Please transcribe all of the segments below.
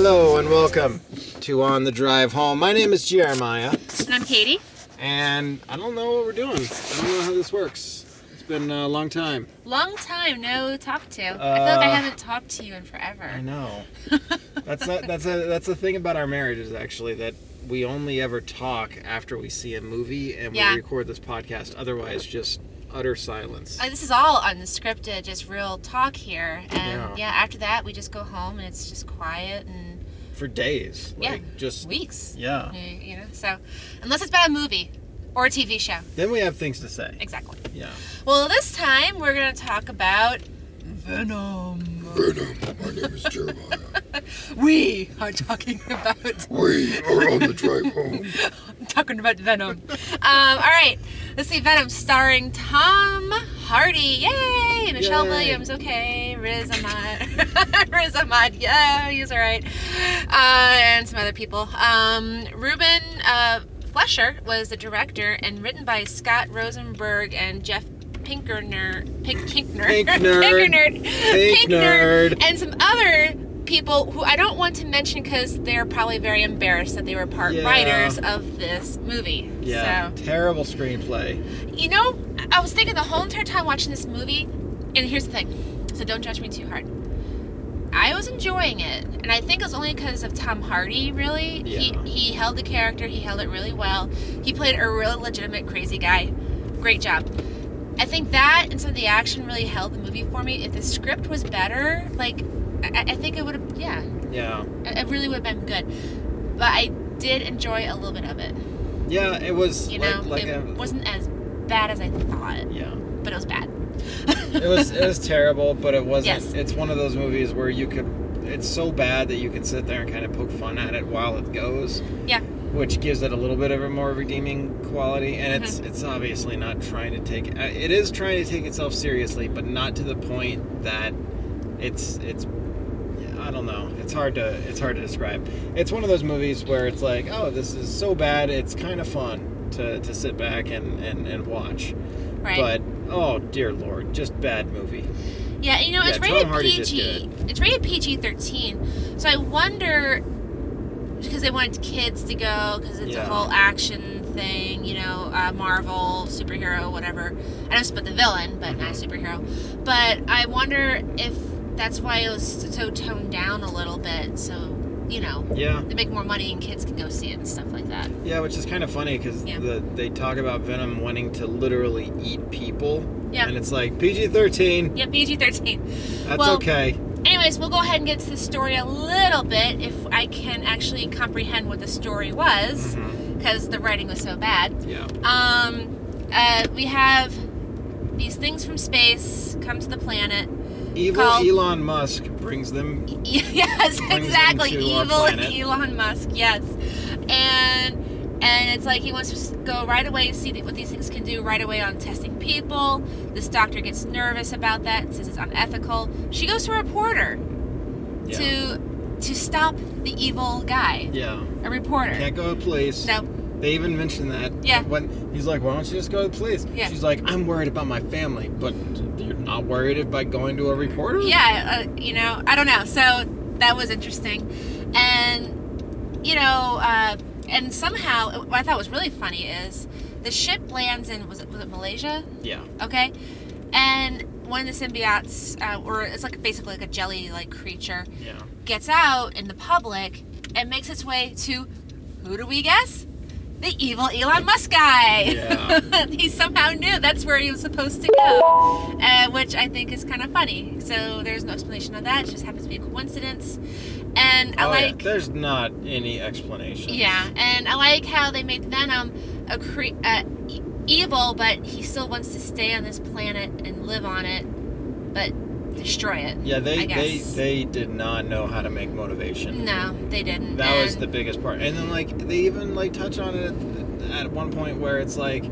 Hello and welcome to On the Drive Home. My name is Jeremiah, And I'm Katie. and I don't know what we're doing. I don't know how this works. It's been a long time. Long time no talk to. I feel like I Uh, haven't talked to you in forever. I know. That's not, that's a that's the thing about our marriage is actually that we only ever talk after we see a movie and we Yeah. record this podcast. Otherwise, just utter silence. Uh, this is all unscripted, just real talk here. And Yeah. yeah. after that, we just go home and it's just quiet and For days. Yeah. Just weeks. yeah. You you know, so unless it's about a movie or a TV show. Then we have things to say. Exactly. Yeah. Well, this time we're going to talk about Venom. Venom, my name is Jeremiah. We are talking about We are on the drive home. talking about Venom. um, all right, let's see. Venom, starring Tom Hardy. Yay! Michelle Yay. Williams. Okay. Riz Ahmed. Riz Ahmed. Yeah, he's all right. Uh, and some other people. Um, Ruben uh, Fleischer was the director, and written by Scott Rosenberg and Jeff Pinkner. Pink, Pinkner. Pink nerd. Pinknerd. Pink. And some other people who I don't want to mention because they're probably very embarrassed that they were part Yeah. writers of this movie. Yeah. So, Terrible screenplay. you know, I was thinking the whole entire time watching this movie, and here's the thing, so don't judge me too hard. I was enjoying it, and I think it was only because of Tom Hardy. Really, Yeah. he he held the character. He held it really well. He played a real legitimate crazy guy. Great job. I think that and some of the action really held the movie for me. If the script was better, like I, I think it would have. Yeah, Yeah. it really would have been good. But I did enjoy a little bit of it. Yeah, it was You like know, like it a wasn't as bad as I thought, yeah. but it was bad. It was it was terrible, but it wasn't. Yes. It's one of those movies where you could. It's so bad that you can sit there and kind of poke fun at it while it goes. Yeah. Which gives it a little bit of a more redeeming quality, and Mm-hmm. it's it's obviously not trying to take. uh, It is trying to take itself seriously, but not to the point that it's it's. I don't know. It's hard to it's hard to describe. It's one of those movies where it's like, oh, this is so bad. It's kind of fun to, to sit back and, and, and watch. Right. But oh dear lord, just bad movie. yeah, you know, it's Yeah, Tom rated Hardy PG. It's rated PG thirteen. So I wonder because they wanted kids to go because it's Yeah. a whole action thing, you know, uh, Marvel superhero, whatever. I don't know it's about the villain, but not a Mm-hmm. superhero. But I wonder if that's why it was so toned down a little bit. So you know, Yeah, they make more money and kids can go see it and stuff like that. yeah, which is kind of funny because Yeah. the they talk about Venom wanting to literally eat people. Yeah. And it's like PG thirteen. Yeah, PG thirteen. That's Well, okay. Anyways, we'll go ahead and get to the story a little bit if I can actually comprehend what the story was, because the writing was so bad. Yeah. Um, uh, we have these things from space come to the planet. Evil Called- Elon Musk brings them. yes, them exactly. to Evil. Elon Musk. Yes, and and it's like he wants to go right away and see what these things can do right away on testing people. This doctor gets nervous about that and says it's unethical. She goes to a reporter Yeah. to to stop the evil guy. yeah. A reporter. Can't go to police. No. They even mentioned that. Yeah. When he's like, "Why don't you just go to the police?" Yeah. She's like, "I'm worried about my family, but you're not worried by going to a reporter." Yeah, uh, you know, I don't know. So that was interesting, and you know, uh, and somehow what I thought was really funny is the ship lands in was it was it Malaysia? Yeah. Okay, and one of the symbiotes, uh, or it's like basically like a jelly-like creature, Yeah. gets out in the public and makes its way to who do we guess? The evil Elon Musk guy. Yeah. he somehow knew that's where he was supposed to go, uh, which I think is kind of funny. So there's no explanation of that. It just happens to be a coincidence. And I oh, yeah. like, There's not any explanation. yeah. and I like how they made Venom a cre- uh, e- evil, but he still wants to stay on this planet and live on it, but destroy it. Yeah, they they they did not know how to make motivation. No, they didn't. That was the biggest part. And then like they even like touch on it at one point where it's like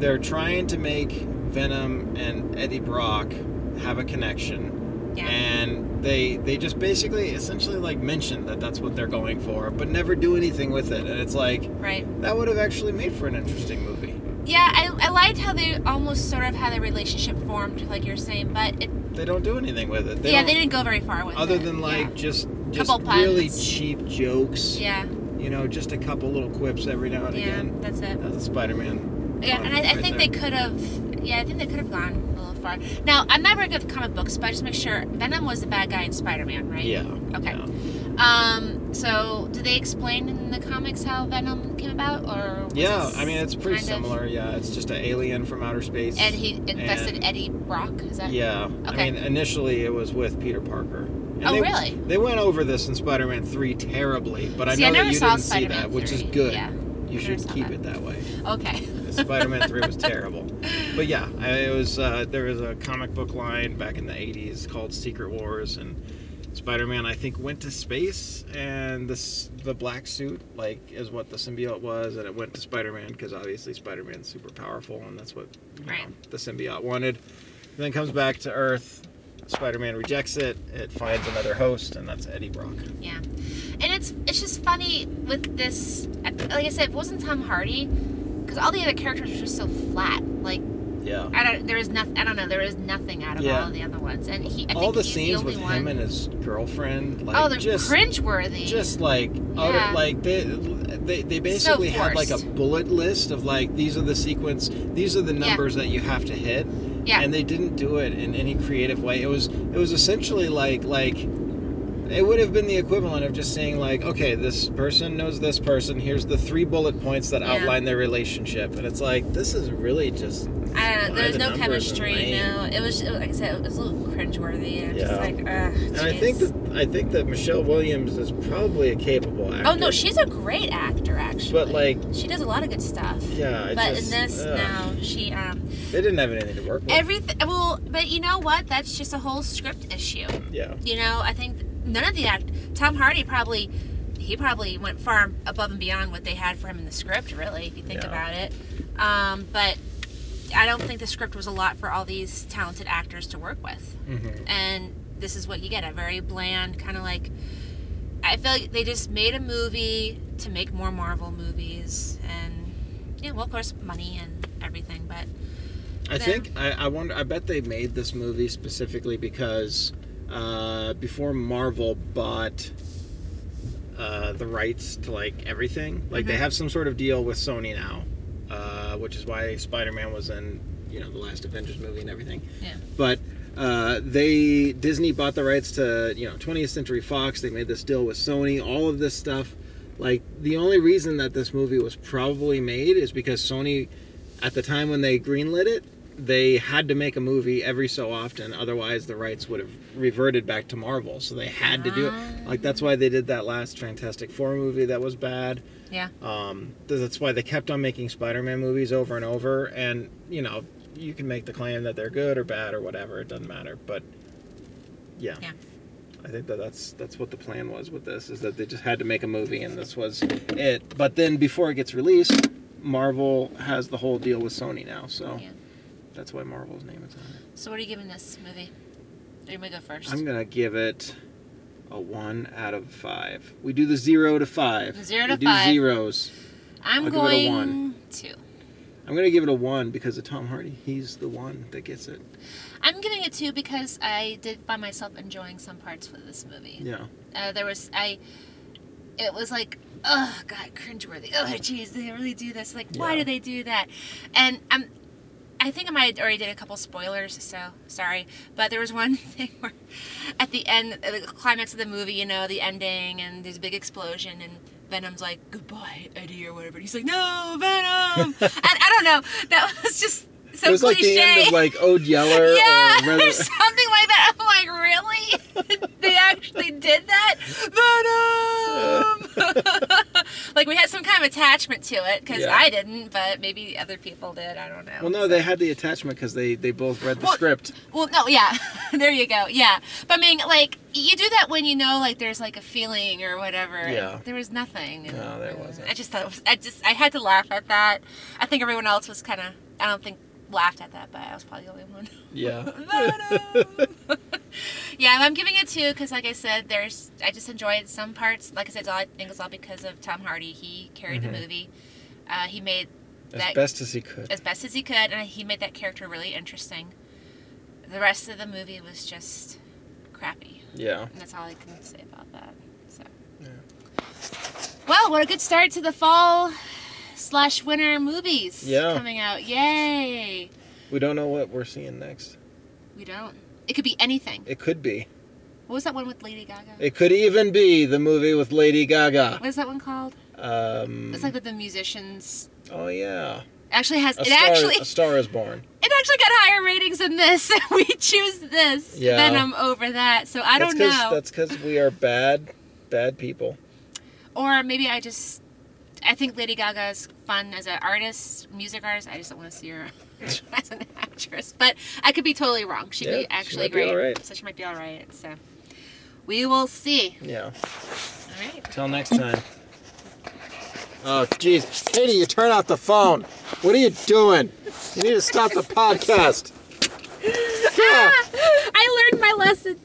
they're trying to make Venom and Eddie Brock have a connection. yeah. And they they just basically essentially like mention that that's what they're going for, but never do anything with it. And it's like right. that would have actually made for an interesting movie. Yeah, I, I liked how they almost sort of had a relationship formed, like you're saying, but it They don't do anything with it. They yeah, they didn't go very far with other it. than like yeah. just just Couple puns. really cheap jokes. Yeah, You know, just a couple little quips every now and again. yeah, again. that's it. That's a Spider-Man. Yeah, and I, I think there. they could have. Yeah, I think they could have gone a little far. Now, I'm not very good with comic books, but I just make sure Venom was the bad guy in Spider-Man, right? Yeah. Okay. yeah. Um. So, do they explain in the comics how Venom came about, or was Yeah, I mean it's pretty kind of- similar. Yeah, it's just an alien from outer space. and he infested and- Eddie Brock. Is that? Yeah, Okay. I mean initially it was with Peter Parker. And Oh, they, really? They went over this in Spider-Man Three terribly, but I See, know I never that you saw didn't see Spider-Man that, which is good. Yeah. You should keep that. it that way. Okay. Spider-Man Three was terrible, but yeah, I, it was. Uh, there was a comic book line back in the '80s called Secret Wars, and Spider-Man I think went to space, and this the black suit like is what the symbiote was, and it went to Spider-Man because obviously Spider-Man's super powerful, and that's what you know, the symbiote wanted. And then comes back to Earth. Spider-Man rejects it. It finds another host, and that's Eddie Brock. Yeah, and it's it's just funny with this. Like I said, if it wasn't Tom Hardy, because all the other characters were just so flat. Like Yeah. I don't, there is nothing. I don't know. There is nothing out of Yeah. all the other ones, and he. I All the scenes the with one. him and his girlfriend, oh, like oh, they're just cringeworthy. just like Yeah. utter, like they they, they basically had like a bullet list of like these are the sequence these are the Yeah. numbers that you have to hit yeah, and they didn't do it in any creative way it was it was essentially like like it would have been the equivalent of just saying like okay this person knows this person here's the three bullet points that Yeah. outline their relationship and it's like this is really just I don't know. by There was the no chemistry. No, it was like I said, it was a little cringeworthy. And just Yeah. like, ugh. and I think that I think that Michelle Williams is probably a capable actor Oh no, she's a great actor actually. but like she does a lot of good stuff. yeah but just, in this, ugh. no, she um They didn't have anything to work with. everything. Well, but you know what? That's just a whole script issue. yeah. You know, I think none of the act. Tom Hardy probably. He probably went far above and beyond what they had for him in the script, really, if you think Yeah. about it. Um, but I don't think the script was a lot for all these talented actors to work with. Mm-hmm. and this is what you get a very bland kind of like i feel like they just made a movie to make more marvel movies and yeah well of course money and everything but I think I, I wonder. I bet they made this movie specifically because uh, before Marvel bought uh, the rights to like everything, like they Mhm. have some sort of deal with Sony now, uh, which is why Spider-Man was in you know the last Avengers movie and everything. Yeah. But uh, they Disney bought the rights to you know 20th Century Fox. They made this deal with Sony. All of this stuff. Like the only reason that this movie was probably made is because Sony, at the time when they greenlit it, they had to make a movie every so often. Otherwise, the rights would have reverted back to Marvel. So they had to do it. Like that's why they did that last Fantastic Four movie that was bad. Yeah. Um, that's why they kept on making Spider-Man movies over and over. And you know, you can make the claim that they're good or bad or whatever. It doesn't matter. But yeah. Yeah. I think that that's that's what the plan was with this is that they just had to make a movie and this was it. But then before it gets released, Marvel has the whole deal with Sony now, so Yeah. That's why Marvel's name is on it. so what are you giving this movie Or you may go 1st I'm gonna give it a one out of five. We do the zero to five. Zero to we do zeros. i'm I'll give it a going one. to I'm gonna give it a one because of Tom Hardy. He's the one that gets it. i'm giving it two because i did find myself enjoying some parts with this movie Yeah. uh, there was i it was like oh god cringeworthy oh jeez they really do this like why Yeah. do they do that and i'm i think i might have already did a couple spoilers so sorry. But there was one thing where at the end uh, the climax of the movie you know the ending and there's a big explosion and venom's like goodbye eddie or whatever. And he's like no venom! And i don't know. That was just so it was like cliche the end of like Old Yeller yeah, or or something like that. I'm like, really? they actually did that? Venom! like, we had some kind of attachment to it, because Yeah. I didn't, but maybe other people did. I don't know. Well, no, they had the attachment because they they both read the Well, script. Well, no, yeah. there you go. Yeah. But I mean, like, you do that when you know, like, there's, like, a feeling or whatever. Yeah. There was nothing. No, there wasn't. I just thought it was, I just, I had to laugh at that. I think everyone else was kind of, I don't think laughed at that, but I was probably the only one. Yeah. Yeah, I'm giving it two because, like I said, there's I just enjoyed some parts. Like I said, all, I think it's all because of Tom Hardy. He carried Mhm. the movie. Uh, he made that as that best as he could. as best as he could, and he made that character really interesting. The rest of the movie was just crappy. Yeah. And that's all I can say about that. So. Yeah. Well, what a good start to the fall slash winter movies Yeah. coming out. Yay! We don't know what we're seeing next. We don't. It could be anything. It could be. What was that one with Lady Gaga? It could even be the movie with Lady Gaga. What is that one called? Um, It's like with the musicians. oh yeah. Actually has A it star, actually a star is born. it actually got higher ratings than this. we choose this. Yeah. Then I'm over that. So I that's don't know. That's because we are bad, bad people. Or maybe I just I think Lady Gaga is fun as an artist, music artist. I just don't want to see her as an actress. But I could be totally wrong. She'd Yeah, be she actually might be great. all right. So she might be all right. So we will see. Yeah. All right. Till next time. Oh, jeez. Katie, you turn off the phone. What are you doing? You need to stop the podcast. Yeah. I learned my lesson.